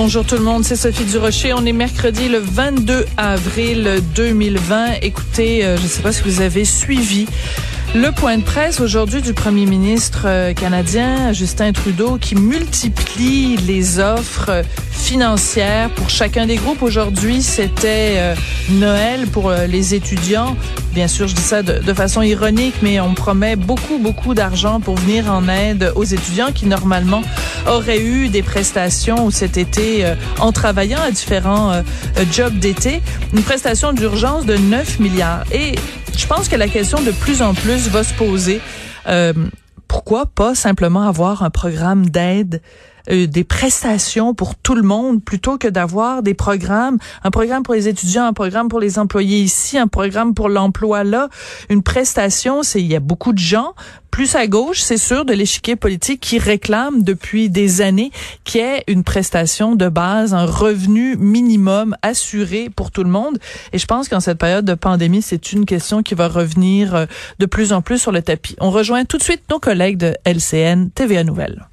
Bonjour tout le monde, c'est Sophie Durocher. On est mercredi le 22 avril 2020. Écoutez, euh, je ne sais pas si vous avez suivi le point de presse aujourd'hui du premier ministre euh, canadien, Justin Trudeau, qui multiplie les offres financières pour chacun des groupes. Aujourd'hui, c'était euh, Noël pour les étudiants. Bien sûr, je dis ça de, façon ironique, mais on promet beaucoup, beaucoup d'argent pour venir en aide aux étudiants qui, normalement, auraient eu des prestations cet été en travaillant à différents jobs d'été. Une prestation d'urgence de 9 milliards. Et je pense que la question de plus en plus va se poser. Euh, pourquoi pas simplement avoir un programme d'aide euh, des prestations pour tout le monde plutôt que d'avoir des programmes, un programme pour les étudiants, un programme pour les employés ici, un programme pour l'emploi là. Une prestation, c'est il y a beaucoup de gens, plus à gauche, c'est sûr, de l'échiquier politique qui réclament depuis des années qu'il y ait une prestation de base, un revenu minimum assuré pour tout le monde. Et je pense qu'en cette période de pandémie, c'est une question qui va revenir euh, de plus en plus sur le tapis. On rejoint tout de suite nos collègues de LCN TVA Nouvelles.